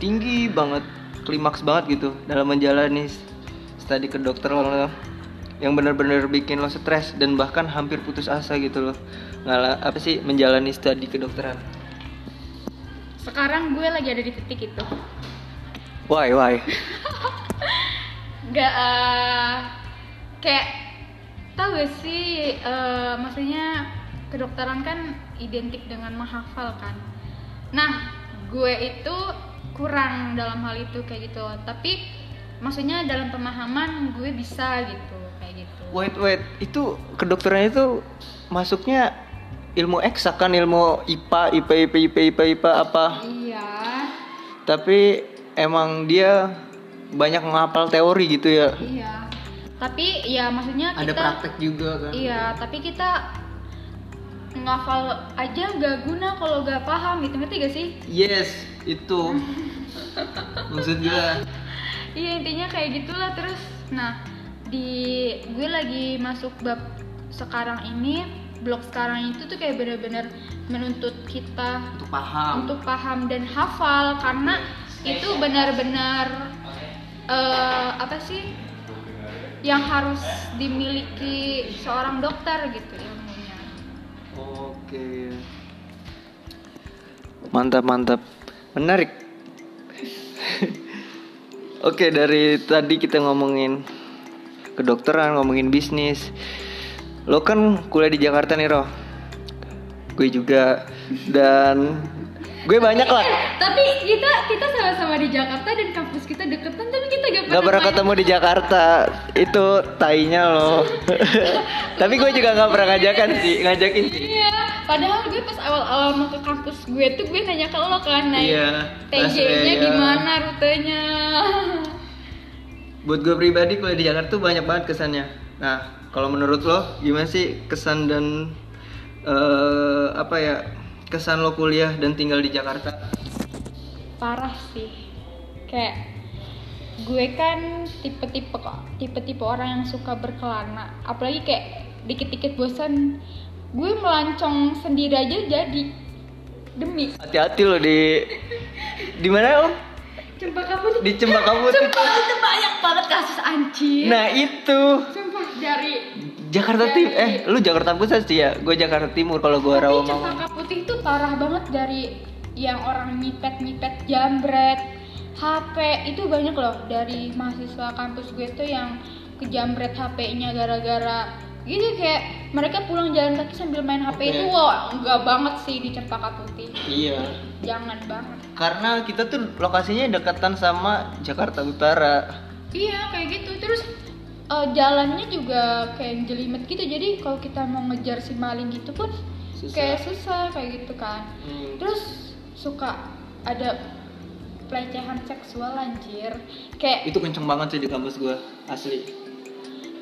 tinggi banget, klimaks banget gitu dalam menjalani studi kedokteran lo yang benar-benar bikin lo stres dan bahkan hampir putus asa gitu loh ngala apa sih menjalani studi kedokteran? Sekarang gue lagi ada di titik itu. Why why? <laughs> Nggak eh, kayak tahu gak sih eh, maksudnya kedokteran kan identik dengan menghafal kan? Nah gue itu kurang dalam hal itu kayak gitu. Tapi maksudnya dalam pemahaman gue bisa gitu kayak gitu. Wait wait, itu kedokteran itu masuknya ilmu eksak kan? Ilmu IPA, IP, IP, IP, IPA, IPA apa? iya. Tapi emang dia banyak ngapal teori gitu ya. iya tapi ya maksudnya Ada kita praktek juga kan? iya tapi kita ngafal aja gak guna kalau gak paham gitu ngerti gak sih Yes, itu. <laughs> Maksud gue. Iya intinya kayak gitulah terus nah di gue lagi masuk bab sekarang ini blog sekarang itu tuh kayak bener-bener menuntut kita Untuk paham. untuk paham dan hafal karena itu benar-benar eh, apa sih yang harus dimiliki seorang dokter gitu ilmunya. Oke. Mantap mantap. Menarik. <laughs> Oke, dari tadi kita ngomongin kedokteran, ngomongin bisnis. Lo kan kuliah di Jakarta nih, Roh. Gue juga dan gue banyak lah. Tapi kita kita sama-sama di Jakarta dan kampus kita deketan tapi kita gak pernah, Gak pernah ketemu di Jakarta Itu tainya loh <laughs> Tapi gue juga gak pernah ngajakan sih Ngajakin sih Iya, padahal gue pas awal-awal mau ke kampus gue tuh gue nanya ke lo kan naik Iya, TJ-nya ya. gimana rutenya. Buat gue pribadi kuliah di Jakarta tuh banyak banget kesannya Nah kalau menurut lo gimana sih kesan dan eh Apa ya Kesan lo kuliah dan tinggal di Jakarta Parah sih. Kayak gue kan tipe-tipe kok, tipe-tipe orang yang suka berkelana. Apalagi kayak dikit-dikit bosan, gue melancong sendiri aja jadi. Demi Hati-hati lo di di mana om? Cempaka putih. Di Cempaka Putih. Sumpah itu banyak banget kasus anjir. Nah itu Sumpah dari Jakarta Timur. Eh lu Jakarta Pusat sih ya. Gue Jakarta Timur kalau gue Tapi Rawamangun cempaka putih itu parah banget dari yang orang nyipet-nyipet jambret HP itu banyak loh dari mahasiswa kampus gue tuh yang kejambret HP-nya gara-gara gitu kayak mereka pulang jalan kaki sambil main HP Oke. itu wah enggak banget sih di cempaka putih. Iya. Jangan banget. Karena kita tuh lokasinya dekatan sama Jakarta Utara. iya kayak gitu. Terus eh, jalannya juga kayak jelimet gitu jadi kalau kita mau ngejar si maling gitu pun Susah. kayak susah kayak gitu kan Hmm. terus suka ada pelecehan seksual anjir kayak Itu kenceng banget sih di kampus gua, asli.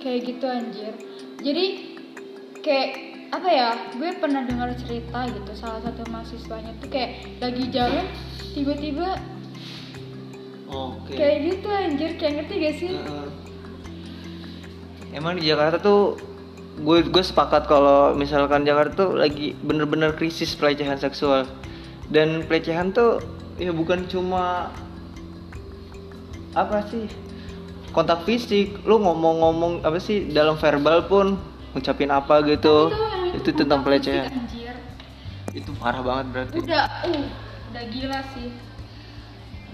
kayak gitu anjir jadi kayak apa ya gue pernah dengar cerita gitu salah satu mahasiswanya tuh kayak lagi jalan tiba-tiba Oke. kayak gitu anjir kayak ngerti gak sih Heeh. Emang di Jakarta tuh gue gue sepakat kalau misalkan Jakarta tuh lagi bener-bener krisis pelecehan seksual. Dan pelecehan tuh ya bukan cuma apa sih kontak fisik. Lu ngomong-ngomong apa sih dalam verbal pun ngucapin apa gitu. Tuh yang itu tentang pelecehan. itu parah banget berarti. Udah uh udah gila sih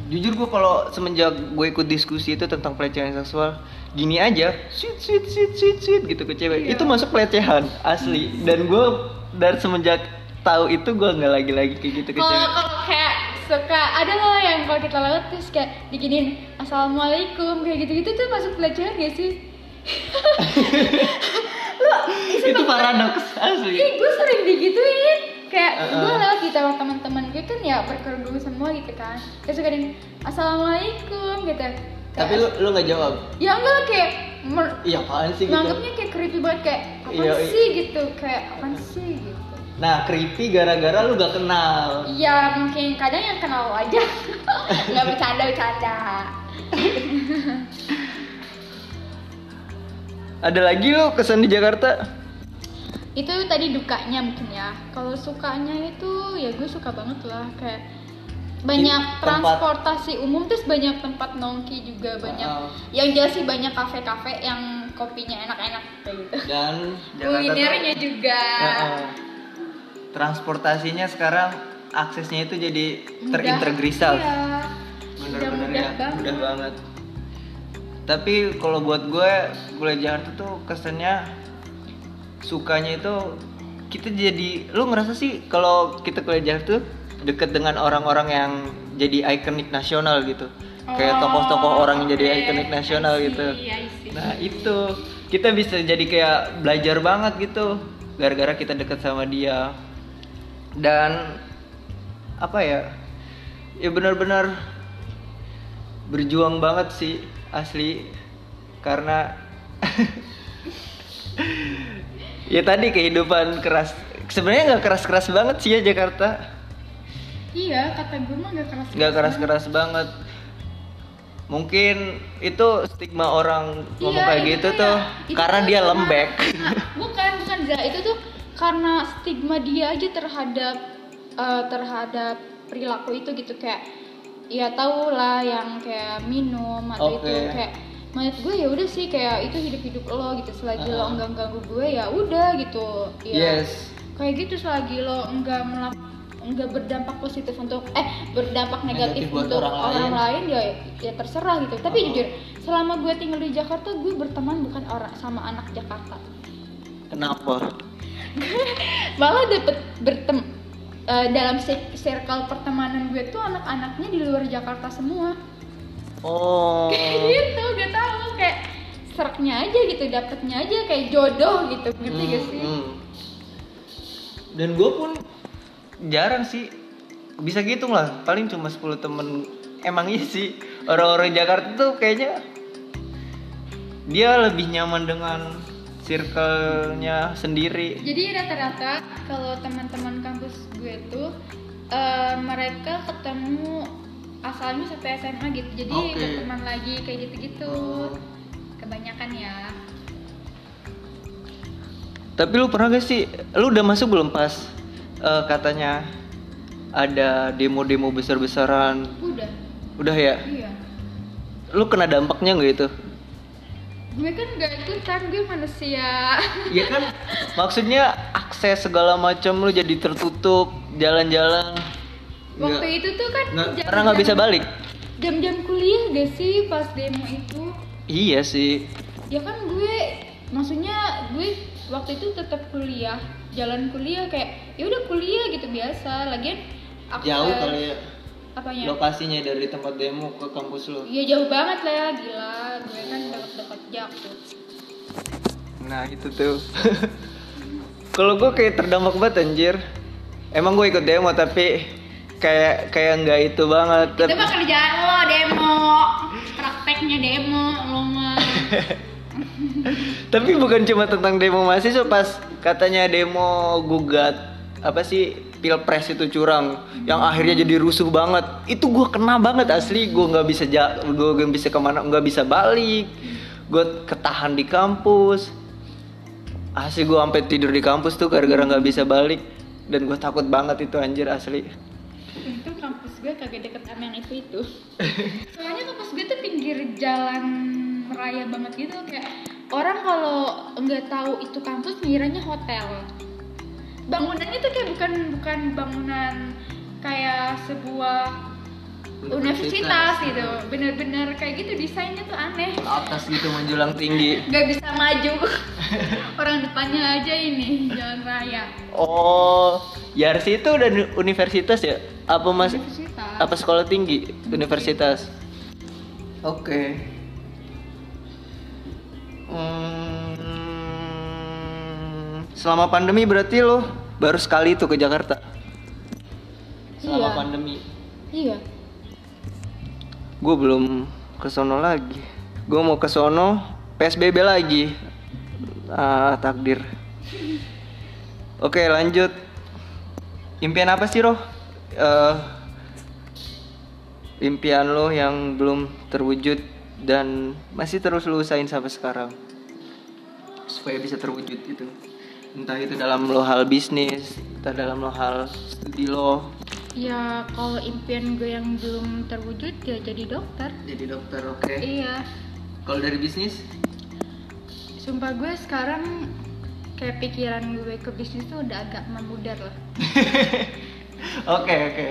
jujur gue kalau semenjak gue ikut diskusi itu tentang pelecehan seksual gini aja sweet sweet sweet sweet sweet gitu ke cewek. Iya. itu masuk pelecehan asli. Dan gue dari semenjak tahu itu gue nggak lagi lagi kayak gitu ke cewek. kalau kayak suka ada loh yang kalau kita lewat terus kayak diginin assalamualaikum kayak gitu gitu tuh masuk pelecehan gak sih? <laughs> Lu itu paradoks asli. Gue sering digituin kayak Uh-uh. gue lewat di sama teman-teman gue kan ya berkerudung semua gitu kan. Terus suka diginin assalamualaikum gitu. Tapi lu lu nggak jawab? Ya enggak kayak mer- iya apaan sih gitu? nganggapnya kayak creepy banget kayak apa Iya, iya. sih? gitu kayak apa sih? gitu. Nah creepy gara-gara lu gak kenal. Ya mungkin kadang yang kenal aja. <laughs> Nggak bercanda bercanda ada lagi lu kesan di Jakarta itu tadi dukanya mungkin ya kalau sukanya itu ya gue suka banget lah kayak banyak tempat- transportasi umum terus banyak tempat nongki juga banyak Ah. yang jelas sih banyak kafe-kafe yang kopinya enak-enak kayak gitu dan <laughs> kulinernya juga Heeh. transportasinya sekarang aksesnya itu jadi Mudah. terintegrasi iya. bener-bener mudah ya banget. mudah banget tapi kalau buat gue kuliah Jakarta tuh kesannya sukanya itu kita jadi lu ngerasa sih kalau kita kuliah Jakarta tuh deket dengan orang-orang yang jadi ikonik nasional gitu? Kayak Oh, tokoh-tokoh orang yang jadi ikonik nasional see, gitu. Nah itu. Kita bisa jadi kayak belajar banget gitu gara-gara kita deket sama dia. Dan apa ya ya benar-benar berjuang banget sih asli. Karena <laughs> ya tadi kehidupan keras. Sebenarnya nggak keras-keras banget sih ya Jakarta. Iya, kata gue mah gak keras. nggak keras-keras banget. Mungkin itu stigma orang ngomong kayak itu gitu tuh tuh itu karena dia karena- lembek. <laughs> Bukan, bukan. Za. Itu tuh karena stigma dia aja terhadap eh, terhadap perilaku itu gitu. Kayak ya tau lah yang kayak minum atau Oke. itu kayak menurut gue ya udah sih kayak itu hidup hidup lo gitu. Selagi lo Ah. enggak ganggu gue ya udah gitu. Ya yes. kayak gitu selagi lo enggak melak enggak berdampak positif untuk eh berdampak negatif, Negatif untuk orang orang, lain. lain ya ya terserah gitu. Tapi Oh. jujur selama gue tinggal di Jakarta gue berteman bukan orang sama anak Jakarta. Kenapa? <laughs> Malah dapet bertem eh, dalam circle pertemanan gue tuh anak-anaknya di luar Jakarta semua. Oh <laughs> seraknya aja gitu dapetnya aja kayak jodoh gitu ngerti gak sih Hmm, hmm. dan gue pun jarang sih bisa gitu lah paling cuma 10 temen emang iya sih orang-orang Jakarta tuh kayaknya dia lebih nyaman dengan circle-nya sendiri Jadi rata-rata kalau teman-teman kampus gue tuh eh, mereka ketemu asalnya satu SMA gitu. Jadi Oke. berteman lagi kayak gitu-gitu. Kebanyakan ya. tapi lu pernah gak sih lu udah masuk belum pas eh, katanya ada demo-demo besar-besaran Udah. udah ya Iya. lu kena dampaknya nggak itu Gue kan gak ikutan, gue manusia. <laughs> Iya kan maksudnya akses segala macam lu jadi tertutup jalan-jalan Waktu Nggak- itu tuh kan karena nggak bisa balik Jam-jam kuliah gak sih pas demo itu? Iya sih. Ya kan gue maksudnya gue waktu itu tetap kuliah, jalan kuliah kayak ya udah kuliah gitu biasa. Lagian akses jauh kali ya. Apanya? Lokasinya dari tempat demo ke kampus lu Iya jauh banget lah ya. Gila gue kan dekat-dekat Jakut nah itu tuh. <laughs> Kalau gue kayak terdampak banget anjir. Emang gue ikut demo tapi kayak kayak nggak itu banget. Itu mah kerjaan lo demo. Prakteknya demo lo <laughs> Tapi bukan cuma tentang demo mahasiswa pas katanya demo gugat apa sih pilpres itu curang yang akhirnya jadi rusuh banget. Itu gua kena banget asli. Gua nggak bisa ja gua nggak bisa ke mana nggak bisa balik. Gue ketahan di kampus. Asli gua sampai tidur di kampus tuh gara-gara nggak bisa balik. Dan gue takut banget itu anjir asli. Itu kampus gue kagak deket sama yang itu itu soalnya kampus gue tuh pinggir jalan raya banget gitu. Kayak orang kalau nggak tahu itu kampus ngiranya hotel. Bangunannya tuh kayak bukan bukan bangunan kayak sebuah universitas. gitu. Bener-bener kayak gitu desainnya tuh aneh. Ke atas gitu menjulang tinggi. Nggak bisa maju. <laughs> Orang depannya aja ini jalan raya. Oh Yarsi itu udah universitas ya? Apa mas universitas. apa sekolah tinggi? Universitas. Oke Hmm, selama pandemi berarti lo baru sekali tuh ke Jakarta? Selama Iya. pandemi. Iya. Gue belum ke sono lagi. Gue mau ke sono psbb lagi. Ah takdir. Oke lanjut. Impian apa sih roh? Eh, impian lo yang belum terwujud dan masih terus lo usahain sampai sekarang supaya bisa terwujud itu entah itu dalam lo hal bisnis entah dalam lo hal studi lo Ya kalau impian gue yang belum terwujud ya jadi dokter. jadi dokter oke Iya. kalau dari bisnis Sumpah gue sekarang kayak pikiran gue ke bisnis tuh udah agak memudar lah. <laughs> Oke oke.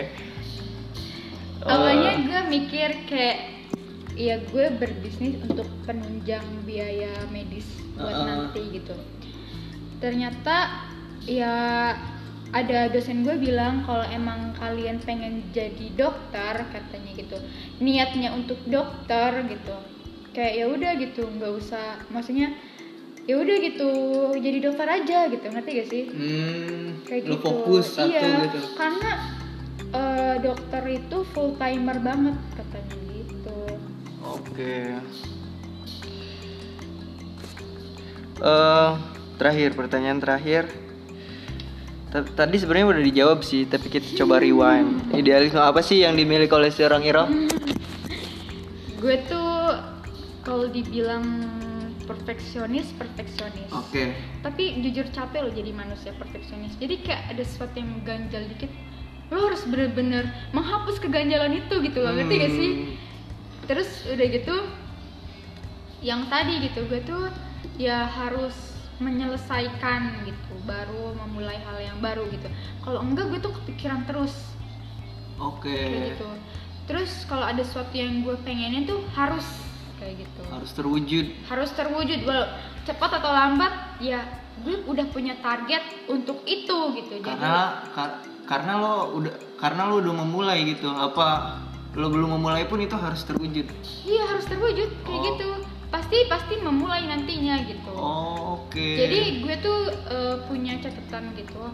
Awalnya Oh. gue mikir kayak ya gue berbisnis untuk penunjang biaya medis buat Uh-uh. nanti gitu. Ternyata ya ada dosen gue bilang kalau emang kalian pengen jadi dokter katanya gitu niatnya untuk dokter gitu kayak ya udah gitu nggak usah maksudnya ya udah gitu jadi dokter aja gitu ngerti gak sih Hmm, kayak lo gitu fokus satu iya gitu. karena eh, dokter itu full timer banget katanya Oke. Eh, terakhir pertanyaan terakhir. Ta- Tadi sebenarnya udah dijawab sih, tapi kita coba rewind. Idealisme apa sih yang dimiliki oleh seorang Iro? gue tuh kalau dibilang perfeksionis perfeksionis Oke. tapi jujur capek loh jadi manusia perfeksionis jadi kayak ada sesuatu yang ganjal dikit lo harus bener-bener menghapus keganjalan itu gitu loh ngerti gak sih Hmm. Terus udah gitu yang tadi gitu gue tuh ya harus menyelesaikan gitu baru memulai hal yang baru gitu kalau enggak gue tuh kepikiran terus Oke. kayak gitu terus kalau ada sesuatu yang gue pengenin tuh harus kayak gitu Harus terwujud. harus terwujud walau cepat atau lambat ya gue udah punya target untuk itu gitu jadi Karena kar- karena lo udah karena lo udah memulai gitu. Apa lo belum memulai pun itu harus terwujud. iya harus terwujud kayak Oh. gitu pasti pasti memulai nantinya gitu Oh, oke. jadi gue tuh eh, punya catatan gitu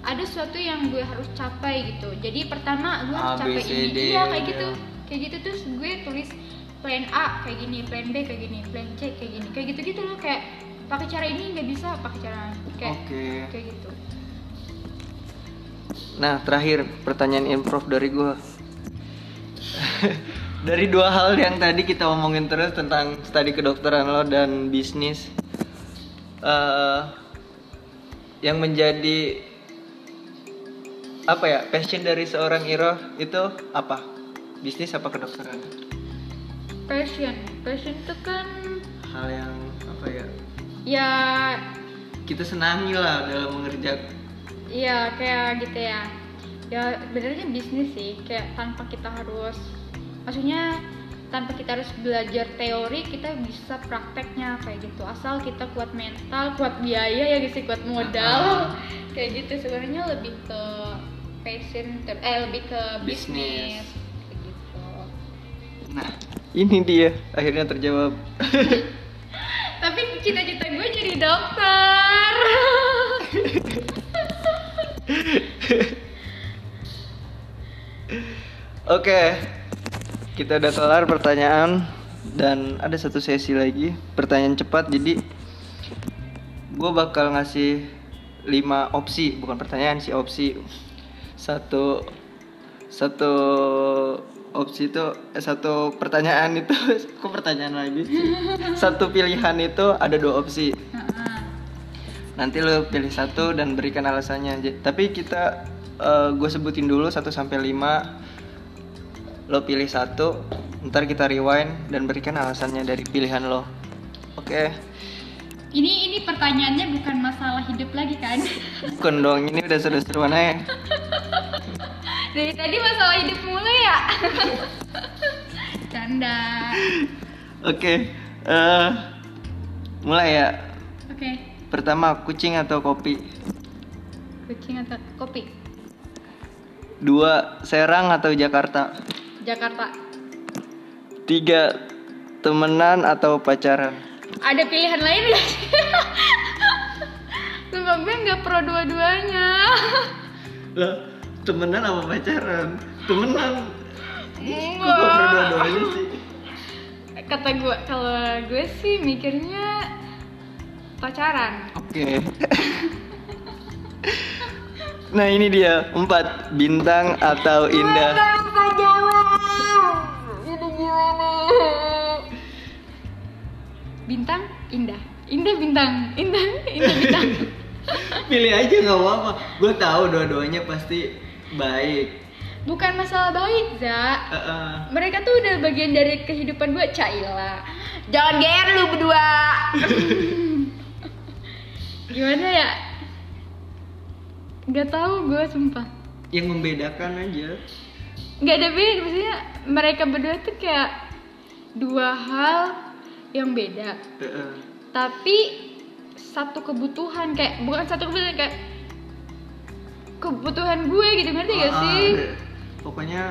ada sesuatu yang gue harus capai gitu jadi pertama gue harus A, capai ini iya kayak ya. gitu kayak gitu terus gue tulis plan A kayak gini plan B kayak gini plan C kayak gini kayak gitu gitu loh kayak pakai cara ini nggak bisa pakai cara kayak Oke. kayak gitu Nah, terakhir pertanyaan improv dari gua. <laughs> dari dua hal yang tadi kita omongin terus tentang studi kedokteran lo dan bisnis. eh yang menjadi apa ya passion dari seorang Iro itu apa? Bisnis apa kedokteran? passion passion itu kan Hal yang apa ya? ya Kita senangi lah dalam mengerjakan. ya kayak gitu ya ya benernya bisnis sih kayak tanpa kita harus maksudnya tanpa kita harus belajar teori kita bisa prakteknya kayak gitu. Asal kita kuat mental kuat biaya ya gitu kuat modal. <laughs> Kayak gitu sebenarnya lebih ke passion ter- eh lebih ke Bisnis. gitu. Nah, ini dia akhirnya terjawab. <laughs> tapi cita-cita gue jadi dokter <laughs> Oke, kita udah kelar pertanyaan dan ada satu sesi lagi pertanyaan cepat. Jadi gue bakal ngasih 5 opsi, bukan pertanyaan sih opsi. Satu satu opsi itu eh, satu pertanyaan itu <laughs> kok pertanyaan lagi sih? <laughs> Satu pilihan itu ada dua opsi. Nanti lo pilih satu dan berikan alasannya. Tapi kita gue sebutin dulu 1 sampai 5 Lo pilih satu, ntar kita rewind dan berikan alasannya dari pilihan lo. Oke. ini ini pertanyaannya bukan masalah hidup lagi kan Bukan dong, ini udah seru-seruan aja. <laughs> Dari tadi masalah hidup mulai ya. Canda. Oke. eh, mulai ya. Oke. Pertama, kucing atau kopi? Kucing atau kopi? Dua, Serang atau Jakarta? Jakarta. Tiga, temenan atau pacaran? Ada pilihan lain gak sih? <laughs> Sumpah gue nggak pro dua-duanya. Lah, temenan apa pacaran? Temenan. Kok Enggak. gak pernah dua-duanya sih? Kata gue, kalau gue sih mikirnya pacaran. Oke. nah ini dia empat bintang atau indah. bisa Bintang, indah. Indah bintang, indah, indah bintang. <laughs> Pilih aja nggak apa-apa. Gue tahu dua-duanya pasti baik. Bukan masalah baik, Za. Eh, eh. Mereka tuh udah bagian dari kehidupan gue, Caila. Jangan GR lu berdua. <laughs> Gimana ya? Gak tahu gue sumpah. Yang membedakan aja. Gak ada beda, maksudnya mereka berdua tuh kayak dua hal yang beda. Eh, eh. Tapi satu kebutuhan kayak bukan satu kebutuhan kayak kebutuhan gue gitu ngerti gak Ah, sih? ada. pokoknya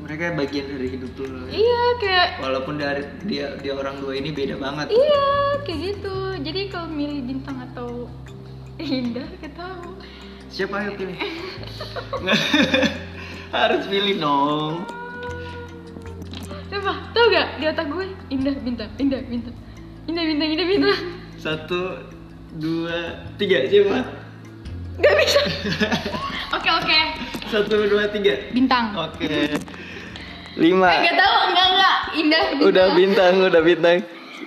mereka bagian dari hidup lo iya kayak walaupun dari dia dia orang dua ini beda banget. Iya kayak gitu. Jadi kalau milih bintang atau indah kita tahu. Siapa yang pilih? <laughs> <laughs> Harus pilih dong Coba, tau gak di otak gue indah bintang, indah bintang, indah bintang, indah bintang. satu dua tiga siapa Gak bisa. <laughs> Oke oke, satu dua tiga bintang. oke Eh, lima gak tau, enggak enggak, indah bintang. udah bintang udah bintang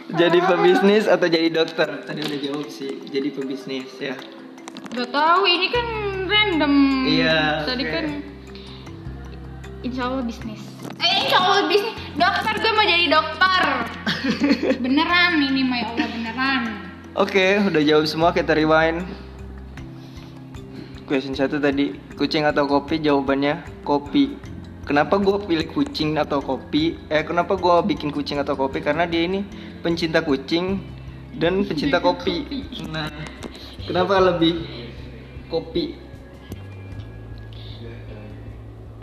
jadi pebisnis atau jadi dokter tadi udah jawab sih jadi pebisnis ya Gak tahu, ini kan random. Iya, Tadi oke. kan Insya Allah bisnis. Eh, insya Allah bisnis. Dokter gue mau jadi dokter. <laughs> beneran ini mah ya Allah beneran. Oke, udah jawab semua kita rewind. Question satu tadi, kucing atau kopi? Jawabannya kopi. Kenapa gue pilih kucing atau kopi? Eh, kenapa gue bikin kucing atau kopi? Karena dia ini pencinta kucing dan pencinta kopi. Nah, kenapa lebih kopi?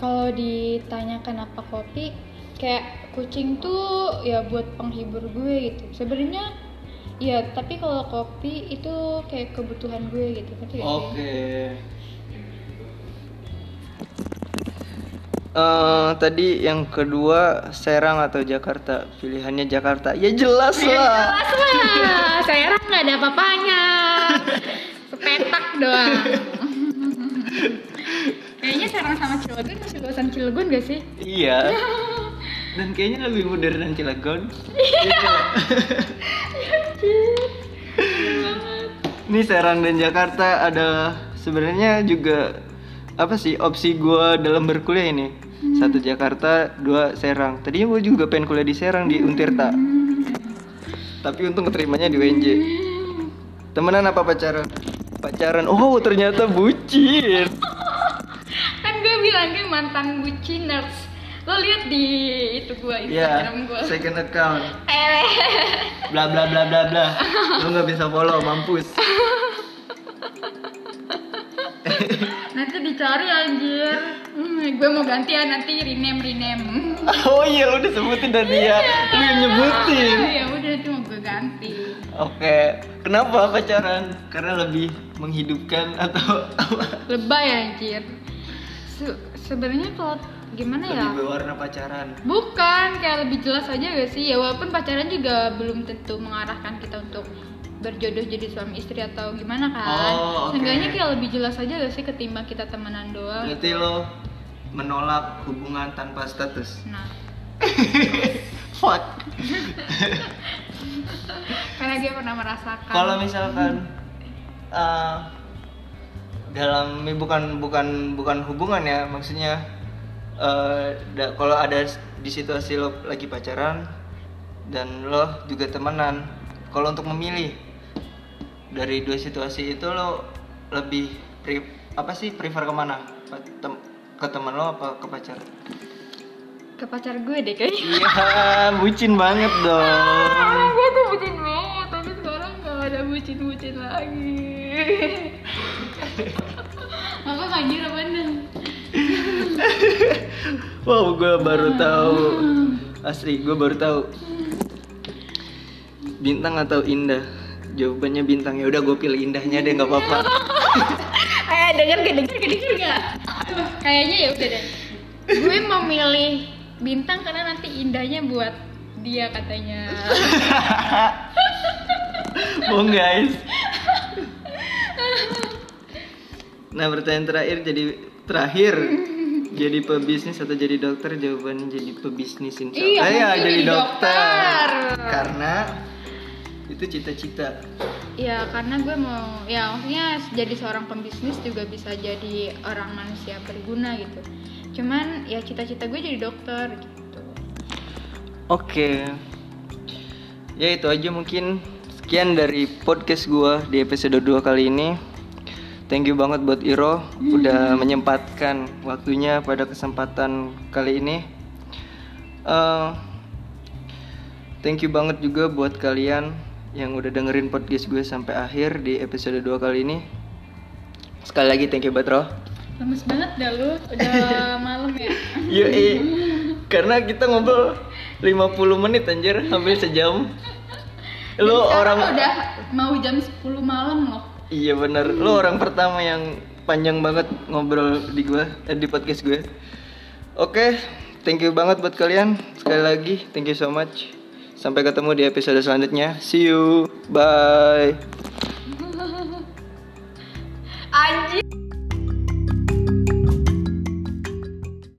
Kalau ditanya kenapa kopi, kayak kucing tuh ya buat penghibur gue gitu. Sebenarnya ya, tapi kalau kopi itu kayak kebutuhan gue gitu. Ngerti gak sih? Oke. Eh, tadi yang kedua Serang atau Jakarta? Pilihannya Jakarta. Ya jelas Ya lah. jelas lah, saya nggak ada apa-apanya. <laughs> Sepetak doang. <laughs> Kayaknya Serang sama Cilegon masih luasan Cilegon gak sih? Iya. <laughs> Dan kayaknya lebih modern Cilegon. Iya. Ini Serang dan Jakarta ada sebenarnya juga apa sih opsi gua dalam berkuliah ini? Satu Jakarta, dua Serang. Tadinya gue juga pengen kuliah di Serang di Untirta. Tapi untung keterimanya di UNJ. Temenan apa pacaran? Pacaran. Oh, ternyata bucin. <laughs> Kan gue bilangnya mantan buciners. Lo lihat di itu gue Iya, Instagram gue. second account. Eh, bla bla bla bla bla lu nggak bisa follow mampus nanti dicari anjir. Hmm, gue mau ganti ya nanti rename rename. oh iya lu udah sebutin tadi ya lu yang nyebutin ya udah itu mau gue ganti. oke kenapa pacaran karena lebih menghidupkan atau Lebay anjir. Se- Sebenarnya kalau gimana ya? lebih berwarna pacaran Bukan, kayak lebih jelas aja gak sih? Ya walaupun pacaran juga belum tentu mengarahkan kita untuk berjodoh jadi suami istri atau gimana kan? Oh, oke. Seenggaknya kayak lebih jelas aja gak sih ketimbang kita temenan doang. berarti lo menolak hubungan tanpa status Nah, <laughs> fuck <laughs> karena dia pernah merasakan. kalau misalkan eh, dalam ini bukan bukan bukan hubungan ya maksudnya da- kalau ada di situasi lo lagi pacaran dan lo juga temenan kalau untuk memilih dari dua situasi itu lo lebih pre- apa sih prefer ke mana tem- ke teman lo apa ke pacar ke pacar gue deh kayaknya. iya bucin banget dong Ah, gue tuh bucin banget, tapi sekarang gak ada bucin-bucin lagi. <laughs> Apa lagi <laughs> apaan? Wow, gue baru tahu. Asli, gue baru tahu. Bintang atau indah? Jawabannya bintang. Ya udah gue pilih indahnya deh, nggak apa-apa. <laughs> Eh, denger gak, denger gak, denger gak? Kayaknya ya udah deh. Gue mau milih bintang karena nanti indahnya buat dia katanya. Bohong guys. Nah, pertanyaan terakhir jadi terakhir. Jadi pebisnis atau jadi dokter? Jawabannya jadi pebisnis insya Iya, Allah. ya, mungkin jadi jadi dokter. dokter. Karena itu cita-cita. ya karena gue mau ya maksudnya jadi seorang pembisnis juga bisa jadi orang manusia berguna gitu. Cuman ya cita-cita gue jadi dokter gitu. Oke. Ya itu aja mungkin sekian dari podcast gua di episode 2 kali ini. Thank you banget buat Iro udah menyempatkan waktunya pada kesempatan kali ini. Eh, thank you banget juga buat kalian yang udah dengerin podcast gue sampai akhir di episode 2 kali ini. Sekali lagi thank you buat Ro. lemes banget dah lu udah <laughs> malam ya Yo, karena kita ngobrol 50 menit anjir, hampir sejam. Lu orang udah mau jam 10 malam loh Iya bener, lu orang pertama yang panjang banget ngobrol di gua, eh, di podcast gue. Oke, thank you banget buat kalian. Sekali lagi, thank you so much. Sampai ketemu di episode selanjutnya. See you. Bye. <laughs> anjir